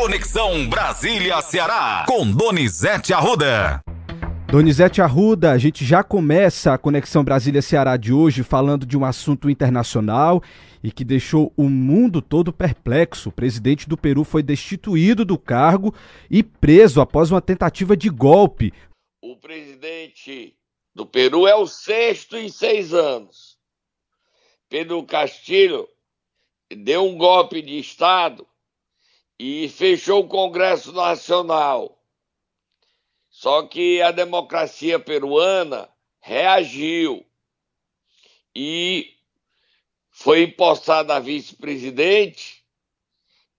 Conexão Brasília-Ceará, com Donizete Arruda. Donizete Arruda, a gente já começa a Conexão Brasília-Ceará de hoje falando de um assunto internacional e que deixou o mundo todo perplexo. O presidente do Peru foi destituído do cargo e preso após uma tentativa de golpe. O presidente do Peru é o sexto em seis anos. Pedro Castilho deu um golpe de Estado e fechou o Congresso Nacional. Só que a democracia peruana reagiu e foi empossada a vice-presidente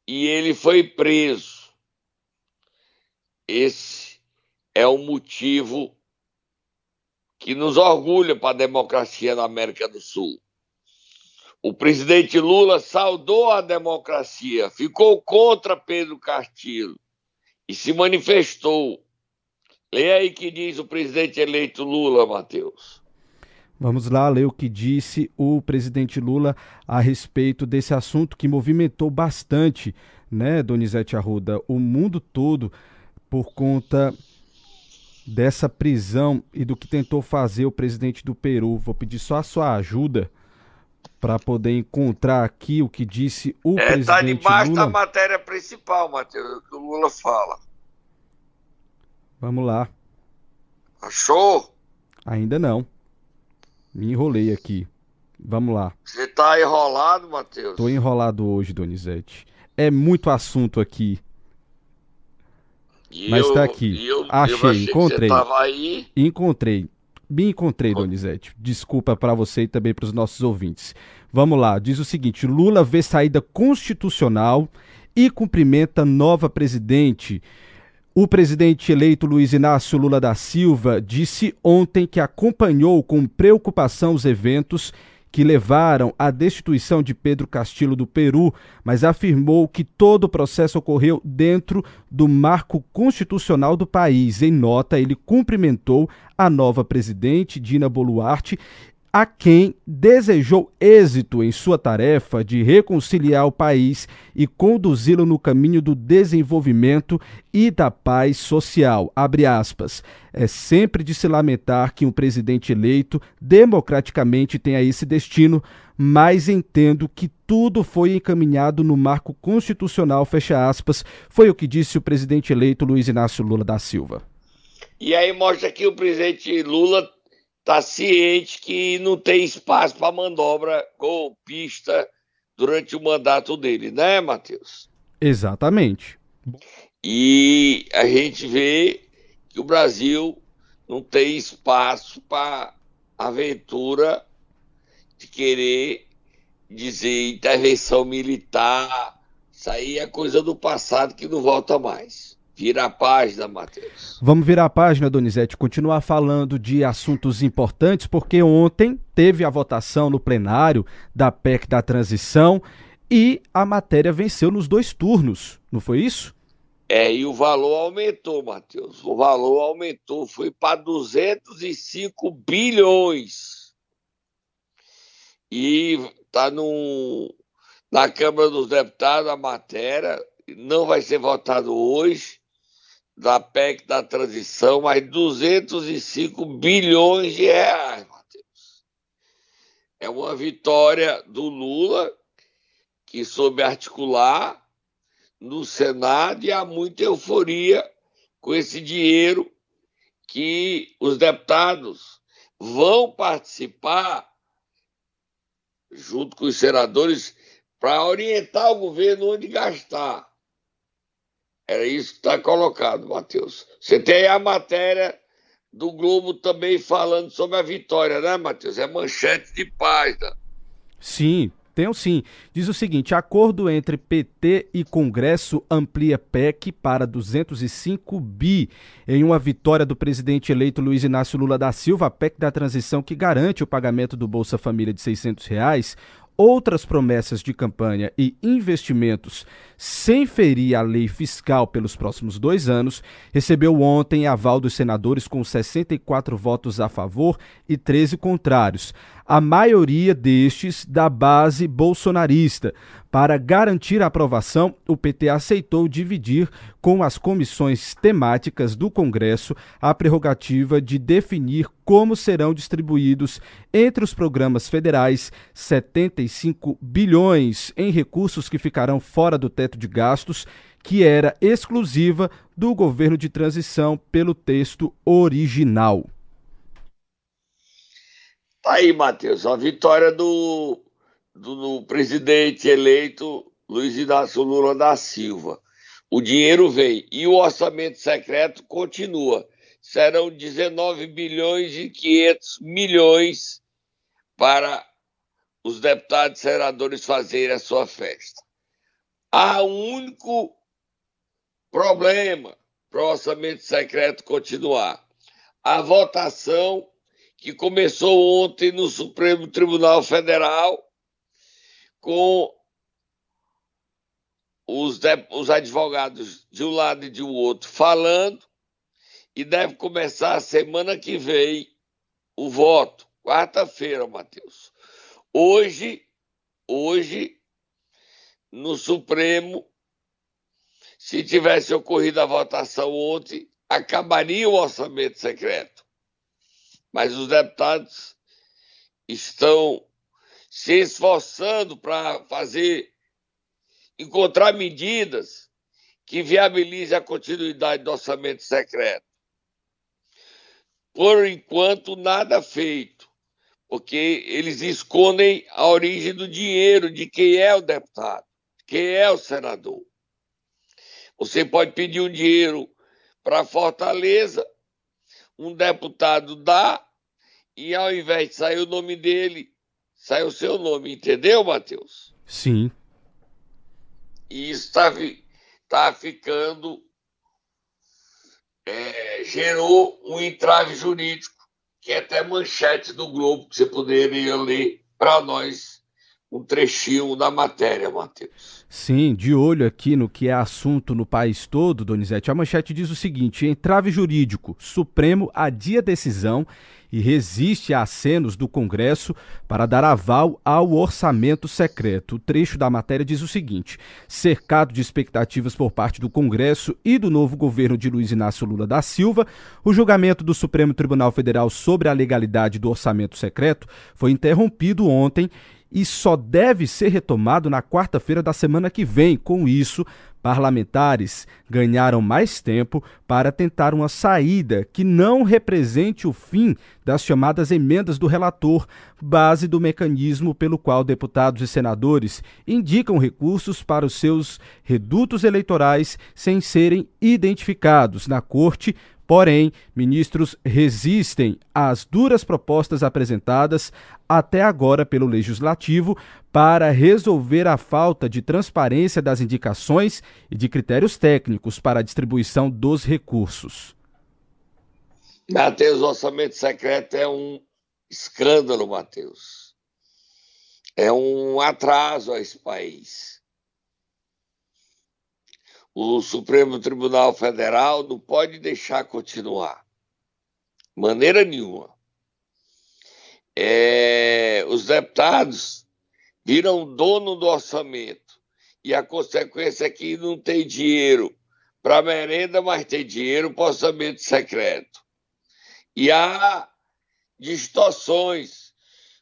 e ele foi preso. Esse é o motivo que nos orgulha para a democracia na América do Sul. O presidente Lula saudou a democracia, ficou contra Pedro Castillo e se manifestou. Leia aí que diz o presidente eleito Lula, Matheus. Vamos lá ler o que disse o presidente Lula a respeito desse assunto que movimentou bastante, né, Donizete Arruda, o mundo todo por conta dessa prisão e do que tentou fazer o presidente do Peru. Vou pedir só a sua ajuda para poder encontrar aqui o que disse o é, presidente Está debaixo Lula. da matéria principal, Matheus, o que o Lula fala. Vamos lá. Achou? Ainda não. Me enrolei aqui. Vamos lá. Você tá enrolado, Matheus? Tô enrolado hoje, Donizete. É muito assunto aqui. E Mas eu, tá aqui. Eu, Achei, eu encontrei. Encontrei. Me encontrei, Donizete. Desculpa para você e também para os nossos ouvintes. Vamos lá, diz o seguinte: Lula vê saída constitucional e cumprimenta nova presidente. O presidente eleito Luiz Inácio Lula da Silva disse ontem que acompanhou com preocupação os eventos que levaram à destituição de Pedro Castillo do Peru, mas afirmou que todo o processo ocorreu dentro do marco constitucional do país. Em nota, ele cumprimentou a nova presidente, Dina Boluarte, a quem desejou êxito em sua tarefa de reconciliar o país e conduzi-lo no caminho do desenvolvimento e da paz social. É sempre de se lamentar que um presidente eleito democraticamente tenha esse destino, mas entendo que tudo foi encaminhado no marco constitucional, fecha aspas, foi o que disse o presidente eleito Luiz Inácio Lula da Silva. E aí mostra que o presidente Lula está ciente que não tem espaço para manobra golpista durante o mandato dele, né, Matheus? Exatamente. E a gente vê que o Brasil não tem espaço para aventura de querer dizer intervenção militar. Isso aí é coisa do passado que não volta mais. Vira a página, Matheus. Vamos virar a página, Donizete, continuar falando de assuntos importantes, porque ontem teve a votação no plenário da PEC da transição e a matéria venceu nos dois turnos, não foi isso? É, e o valor aumentou, Matheus. O valor aumentou, foi para 205 bilhões. E está na Câmara dos Deputados a matéria, não vai ser votado hoje da PEC da transição, mais 205 bilhões de reais, Matheus. É uma vitória do Lula, que soube articular no Senado e há muita euforia com esse dinheiro que os deputados vão participar junto com os senadores para orientar o governo onde gastar. Era isso que está colocado, Matheus. Você tem a matéria do Globo também falando sobre a vitória, né, Matheus? É manchete de página. Sim, tenho sim. Diz o seguinte: acordo entre PT e Congresso amplia PEC para 205 bi. Em uma vitória do presidente eleito Luiz Inácio Lula da Silva, a PEC da transição que garante o pagamento do Bolsa Família de 600 reais outras promessas de campanha e investimentos sem ferir a lei fiscal pelos próximos dois anos, recebeu ontem aval dos senadores com 64 votos a favor e 13 contrários. A maioria destes da base bolsonarista. Para garantir a aprovação, o PT aceitou dividir com as comissões temáticas do Congresso a prerrogativa de definir como serão distribuídos entre os programas federais 75 bilhões em recursos que ficarão fora do teto de gastos que era exclusiva do governo de transição pelo texto original. Tá aí, Matheus, a vitória do, do, do presidente eleito Luiz Inácio Lula da Silva. O dinheiro vem e o orçamento secreto continua. Serão 19 bilhões e 500 milhões para os deputados e senadores fazerem a sua festa. Há um único problema para o orçamento secreto continuar. A votação que começou ontem no Supremo Tribunal Federal com os, os advogados de um lado e de um outro falando e deve começar a semana que vem o voto, quarta-feira, Matheus. Hoje, hoje, no Supremo, se tivesse ocorrido a votação ontem, acabaria o orçamento secreto. Mas os deputados estão se esforçando para fazer, encontrar medidas que viabilizem a continuidade do orçamento secreto. Por enquanto, nada feito, porque eles escondem a origem do dinheiro, de quem é o deputado, quem é o senador. Você pode pedir um dinheiro para Fortaleza, um deputado dá, e ao invés de sair o nome dele, sai o seu nome, entendeu, Matheus? Sim. E isso está tá ficando. É, gerou um entrave jurídico, que é até manchete do Globo, que você poderia ler para nós um trechinho da matéria, Matheus. Sim, de olho aqui no que é assunto no país todo, Donizete. A manchete diz o seguinte: entrave jurídico, Supremo adia decisão e resiste a acenos do Congresso para dar aval ao orçamento secreto. O trecho da matéria diz o seguinte: cercado de expectativas por parte do Congresso e do novo governo de Luiz Inácio Lula da Silva, o julgamento do Supremo Tribunal Federal sobre a legalidade do orçamento secreto foi interrompido ontem e só deve ser retomado na quarta-feira da semana que vem. Com isso, parlamentares ganharam mais tempo para tentar uma saída que não represente o fim das chamadas emendas do relator, base do mecanismo pelo qual deputados e senadores indicam recursos para os seus redutos eleitorais sem serem identificados na corte Porém, ministros resistem às duras propostas apresentadas até agora pelo Legislativo para resolver a falta de transparência das indicações e de critérios técnicos para a distribuição dos recursos. Matheus, orçamento secreto é um escândalo, Matheus. É um atraso a esse país o Supremo Tribunal Federal não pode deixar continuar. Maneira nenhuma. É, os deputados viram dono do orçamento e a consequência é que não tem dinheiro para merenda, mas tem dinheiro para orçamento secreto. E há distorções.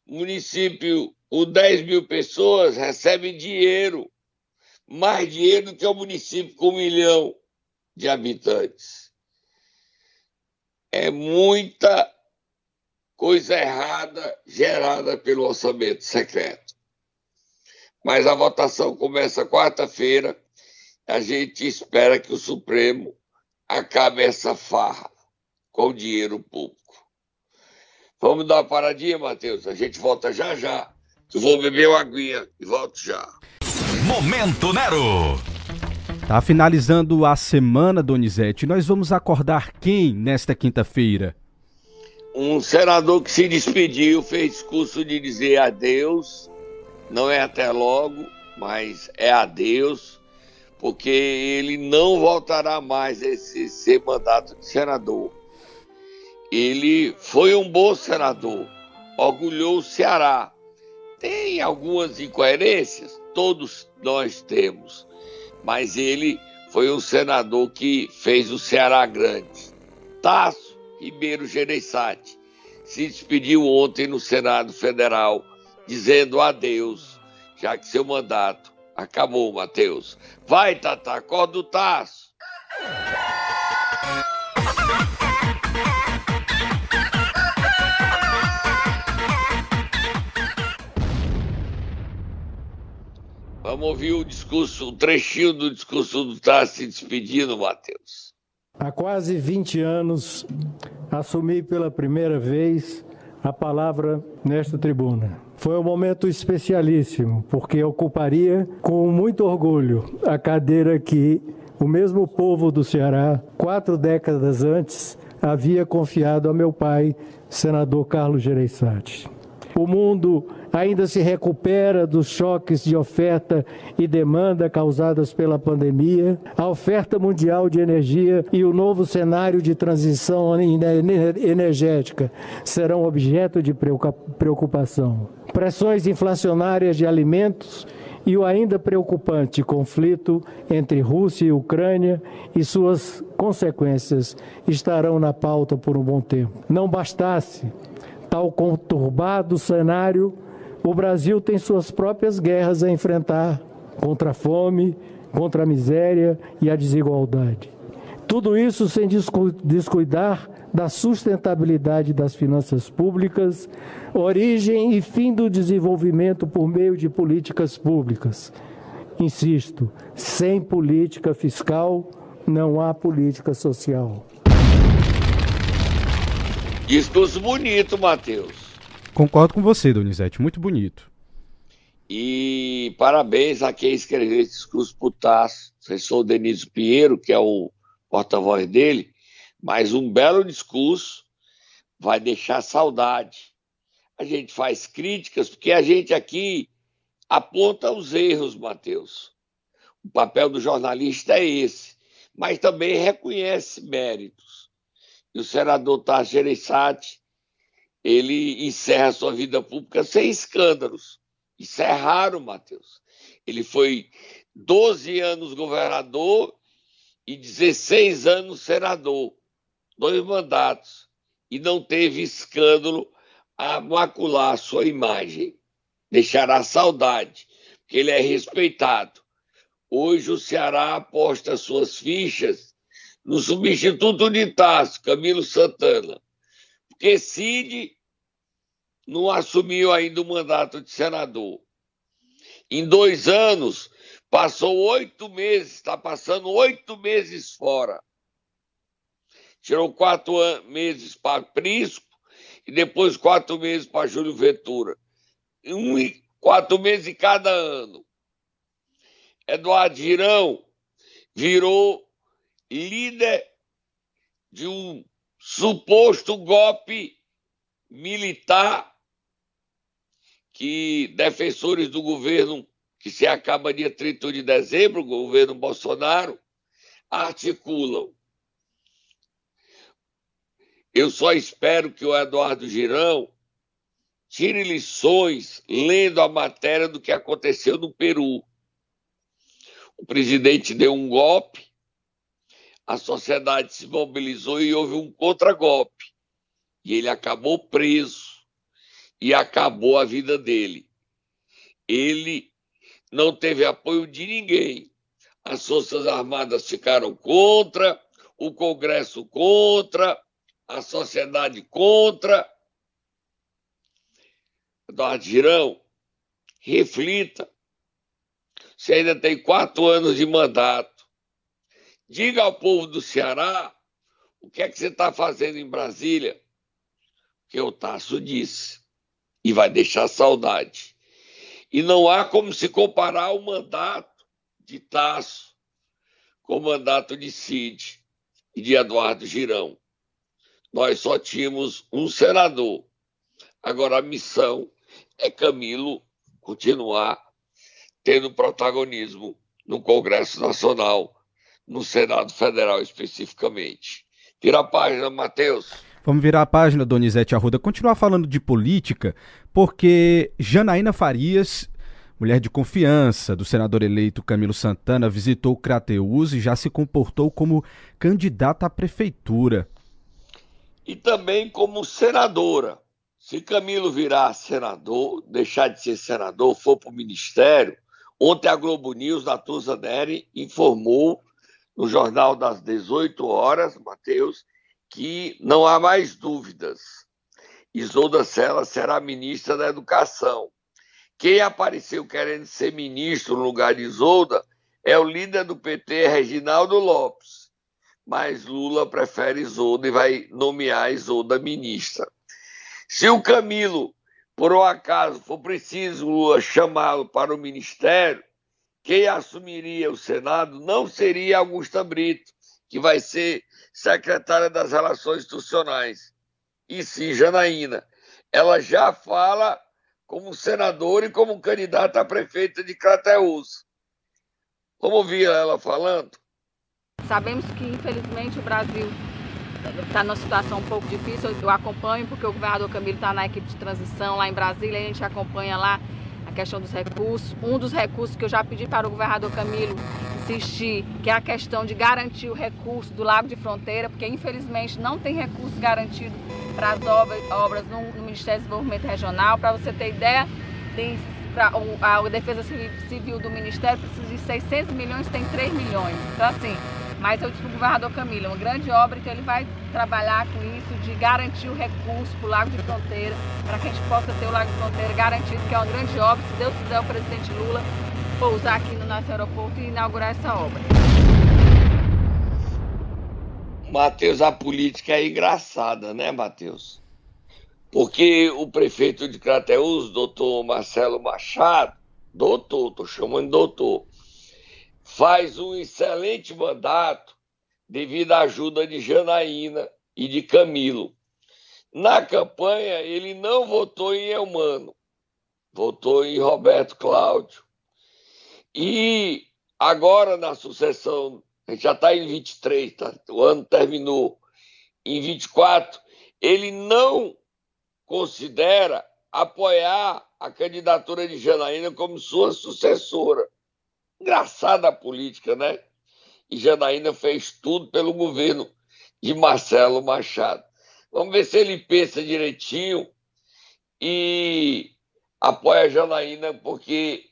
Município, com 10 mil pessoas, recebe dinheiro mais dinheiro do que o município com um milhão de habitantes. É muita coisa errada gerada pelo orçamento secreto. Mas a votação começa quarta-feira. A gente espera que o Supremo acabe essa farra com o dinheiro público. Vamos dar uma paradinha, Matheus? A gente volta já já. Eu vou beber uma aguinha e volto já. Momento Nero. Tá finalizando a semana, Donizete. Nós vamos acordar quem nesta quinta-feira? Um senador que se despediu, fez discurso de dizer adeus. Não é até logo, mas é adeus, porque ele não voltará mais a esse, ser mandato de senador. Ele foi um bom senador, orgulhou o Ceará. Tem algumas incoerências? Todos nós temos, mas ele foi um senador que fez o Ceará grande. Tasso Ribeiro Gereissati se despediu ontem no Senado Federal, dizendo adeus, já que seu mandato acabou, Matheus. Vai, Tata, acorda o Tasso. Vamos ouvir o discurso, um trechinho do discurso do Tasso se despedindo, Matheus. Há quase 20 anos, assumi pela primeira vez a palavra nesta tribuna. Foi um momento especialíssimo, porque ocuparia com muito orgulho a cadeira que o mesmo povo do Ceará, quatro décadas antes, havia confiado a meu pai, senador Carlos Gereissati. O mundo ainda se recupera dos choques de oferta e demanda causadas pela pandemia, a oferta mundial de energia e o novo cenário de transição energética serão objeto de preocupação. Pressões inflacionárias de alimentos e o ainda preocupante conflito entre Rússia e Ucrânia e suas consequências estarão na pauta por um bom tempo. Não bastasse tal conturbado cenário, o Brasil tem suas próprias guerras a enfrentar contra a fome, contra a miséria e a desigualdade. Tudo isso sem descuidar da sustentabilidade das finanças públicas, origem e fim do desenvolvimento por meio de políticas públicas. Insisto, sem política fiscal não há política social. Discurso bonito, Matheus. Concordo com você, Donizete, muito bonito. E parabéns a quem escreveu esse discurso para o Tasso, professor Denise Pinheiro, que é o porta-voz dele, mas um belo discurso vai deixar saudade. A gente faz críticas, porque a gente aqui aponta os erros, Matheus. O papel do jornalista é esse, mas também reconhece méritos. E o senador Tasso Gereissati, ele encerra sua vida pública sem escândalos. Isso é raro, Matheus. Ele foi 12 anos governador e 16 anos senador, dois mandatos, e não teve escândalo a macular sua imagem. Deixará saudade, porque ele é respeitado. Hoje o Ceará aposta suas fichas no substituto de Tasso, Camilo Santana, porque Cid não assumiu ainda o mandato de senador. Em dois anos, passou oito meses, está passando oito meses fora. Tirou quatro meses para Prisco e depois quatro meses para Júlio Ventura. Um, quatro meses cada ano. Eduardo Girão virou líder de um suposto golpe militar que defensores do governo que se acaba dia 31 de dezembro, o governo Bolsonaro, articulam. Eu só espero que o Eduardo Girão tire lições lendo a matéria do que aconteceu no Peru. O presidente deu um golpe, a sociedade se mobilizou e houve um contragolpe. E ele acabou preso e acabou a vida dele. Ele não teve apoio de ninguém. As Forças Armadas ficaram contra, o Congresso contra, a sociedade contra. Eduardo Girão, reflita. Você ainda tem quatro anos de mandato. Diga ao povo do Ceará o que é que você está fazendo em Brasília, que o Tasso disse, e vai deixar saudade. E não há como se comparar o mandato de Tasso com o mandato de Cid e de Eduardo Girão. Nós só tínhamos um senador. Agora a missão é Camilo continuar tendo protagonismo no Congresso Nacional no Senado Federal especificamente. Vira a página, Matheus. Vamos virar a página, Donizete Arruda. Continuar falando de política, porque Janaína Farias mulher de confiança do senador eleito Camilo Santana, visitou Crateus e já se comportou como candidata à prefeitura. E também como senadora. Se Camilo virar senador, deixar de ser senador, for para o ministério, ontem a Globo News, da Tusa Neri, informou no Jornal das 18 horas, Matheus, que não há mais dúvidas. Isolda Sela será ministra da Educação. Quem apareceu querendo ser ministro no lugar de Isolda é o líder do PT, Reginaldo Lopes. Mas Lula prefere Isolda e vai nomear Isolda ministra. Se o Camilo, por um acaso, for preciso Lula chamá-lo para o ministério, quem assumiria o Senado não seria Augusta Brito, que vai ser secretária das Relações Institucionais, e sim Janaína. Ela já fala como senadora e como candidata a prefeita de Crateús. Vamos ouvir ela falando? Sabemos que, infelizmente, o Brasil está numa situação um pouco difícil. Eu acompanho, porque o governador Camilo está na equipe de transição lá em Brasília, a gente acompanha lá questão dos recursos. Um dos recursos que eu já pedi para o governador Camilo insistir, que é a questão de garantir o recurso do Lago de Fronteira, porque infelizmente não tem recurso garantido para as obras, no, Ministério do Desenvolvimento Regional. Para você ter ideia, tem, a, a Defesa Civil do Ministério precisa de 600 milhões, tem 3 milhões. Então, assim, mas eu disse o governador Camilo, é uma grande obra, então ele vai trabalhar com isso, de garantir o recurso para o Lago de Fronteira, para que a gente possa ter o Lago de Fronteira garantido, que é uma grande obra. Se Deus quiser, o presidente Lula pousar aqui no nosso aeroporto e inaugurar essa obra. Matheus, a política é engraçada, né, Matheus? Porque o prefeito de Crateús, doutor Marcelo Machado, doutor, estou chamando de doutor, faz um excelente mandato devido à ajuda de Janaína e de Camilo. Na campanha, ele não votou em Elmano, votou em Roberto Cláudio. E agora, na sucessão, já está em 23, tá? o ano terminou. Em 24, ele não considera apoiar a candidatura de Janaína como sua sucessora. Engraçada a política, né? E Janaína fez tudo pelo governo de Marcelo Machado. Vamos ver se ele pensa direitinho e apoia a Janaína, porque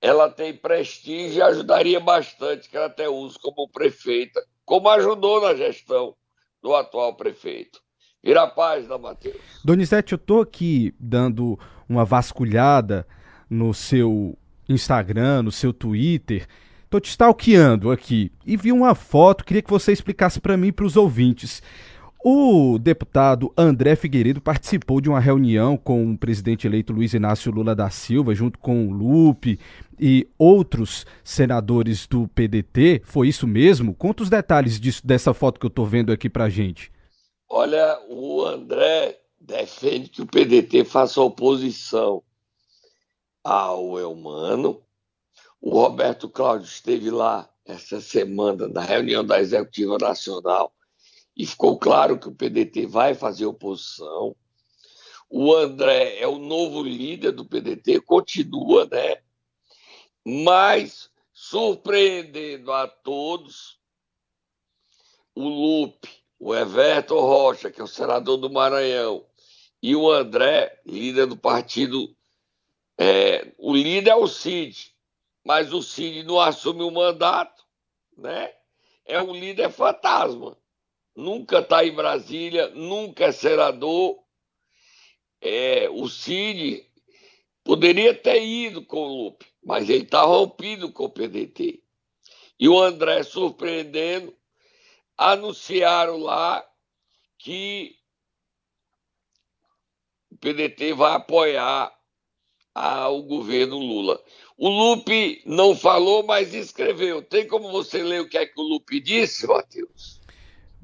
ela tem prestígio e ajudaria bastante que ela até usa como prefeita, como ajudou na gestão do atual prefeito. Vira a página, Matheus. Donizete, eu estou aqui dando uma vasculhada no seu Instagram, no seu Twitter. Tô te stalkeando aqui e vi uma foto, queria que você explicasse para mim e para os ouvintes. O deputado André Figueiredo participou de uma reunião com o presidente eleito Luiz Inácio Lula da Silva, junto com o Lupe e outros senadores do PDT. Foi isso mesmo? Conta os detalhes disso, dessa foto que eu estou vendo aqui para gente. Olha, o André defende que o PDT faça oposição ao Elmano. O Roberto Cláudio esteve lá essa semana na reunião da Executiva Nacional e ficou claro que o PDT vai fazer oposição. O André é o novo líder do PDT, continua, né? Mas, surpreendendo a todos, o Lupe, o Everton Rocha, que é o senador do Maranhão, e o André, líder do partido é, o líder é o Cid, mas o Cid não assume o mandato, né? É um líder fantasma. Nunca está em Brasília, nunca é senador. É, o Cid poderia ter ido com o Lupe, mas ele está rompido com o PDT. E o André, surpreendendo, anunciaram lá que o PDT vai apoiar ao governo Lula. O Lupe não falou, mas escreveu. Tem como você ler o que é que o Lupe disse, Matheus?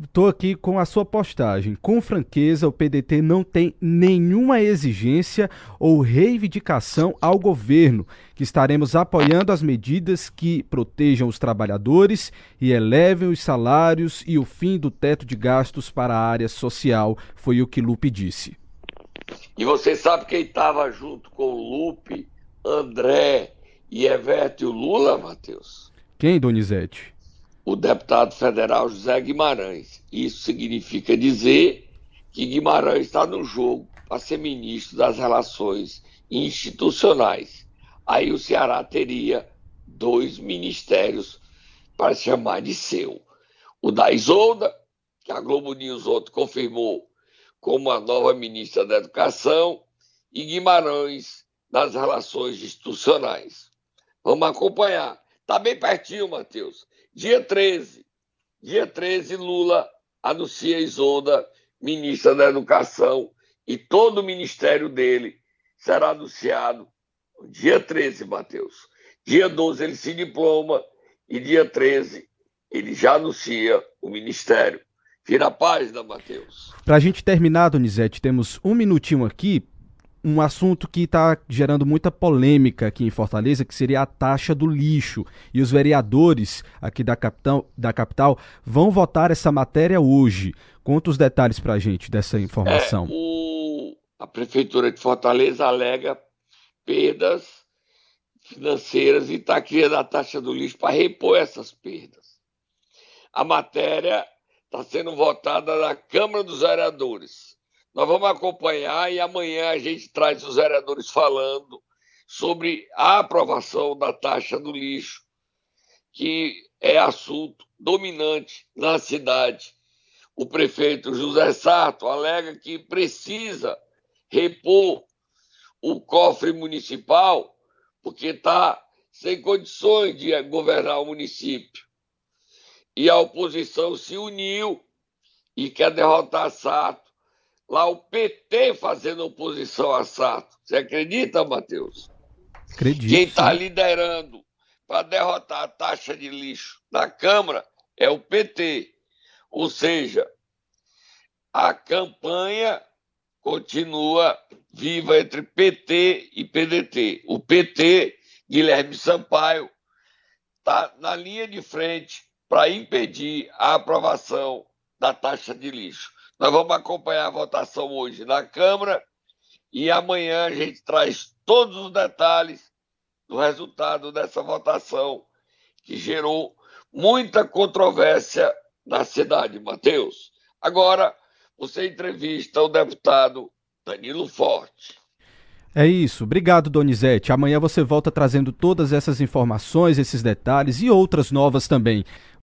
Estou aqui com a sua postagem. Com franqueza, o PDT não tem nenhuma exigência ou reivindicação ao governo, que estaremos apoiando as medidas que protejam os trabalhadores e elevem os salários e o fim do teto de gastos para a área social, foi o que Lupe disse. E você sabe quem estava junto com o Lupe, André e Evete o Lula, Matheus? Quem, Donizete? O deputado federal José Guimarães. Isso significa dizer que Guimarães está no jogo para ser ministro das Relações Institucionais. Aí o Ceará teria dois ministérios para chamar de seu. O da Isolda, que a Globo News ontem confirmou como a nova ministra da Educação, e Guimarães das Relações Institucionais. Vamos acompanhar. Está bem pertinho, Matheus. Dia 13. Dia 13, Lula anuncia Isolda, ministra da Educação, e todo o ministério dele será anunciado dia 13, Matheus. Dia 12 ele se diploma e dia 13 ele já anuncia o ministério. Vira a página, Matheus. Para a gente terminar, Donizete, temos um minutinho aqui um assunto que está gerando muita polêmica aqui em Fortaleza, que seria a taxa do lixo. E os vereadores aqui da capital, da capital vão votar essa matéria hoje. Conta os detalhes para a gente dessa informação. É, o... A Prefeitura de Fortaleza alega perdas financeiras e está criando a taxa do lixo para repor essas perdas. A matéria está sendo votada na Câmara dos Vereadores nós vamos acompanhar e amanhã a gente traz os vereadores falando sobre a aprovação da taxa do lixo, que é assunto dominante na cidade. O prefeito José Sarto alega que precisa repor o cofre municipal porque está sem condições de governar o município. E a oposição se uniu e quer derrotar Sarto lá o PT fazendo oposição a Sato. Você acredita, Matheus? Acredito. Quem está liderando para derrotar a taxa de lixo na Câmara é o PT. Ou seja, a campanha continua viva entre PT e PDT. O PT, Guilherme Sampaio, está na linha de frente para impedir a aprovação da taxa de lixo. Nós vamos acompanhar a votação hoje na Câmara e amanhã a gente traz todos os detalhes do resultado dessa votação que gerou muita controvérsia na cidade, Matheus. Agora, você entrevista o deputado Danilo Forte. É isso. Obrigado, Donizete. Amanhã você volta trazendo todas essas informações, esses detalhes e outras novas também.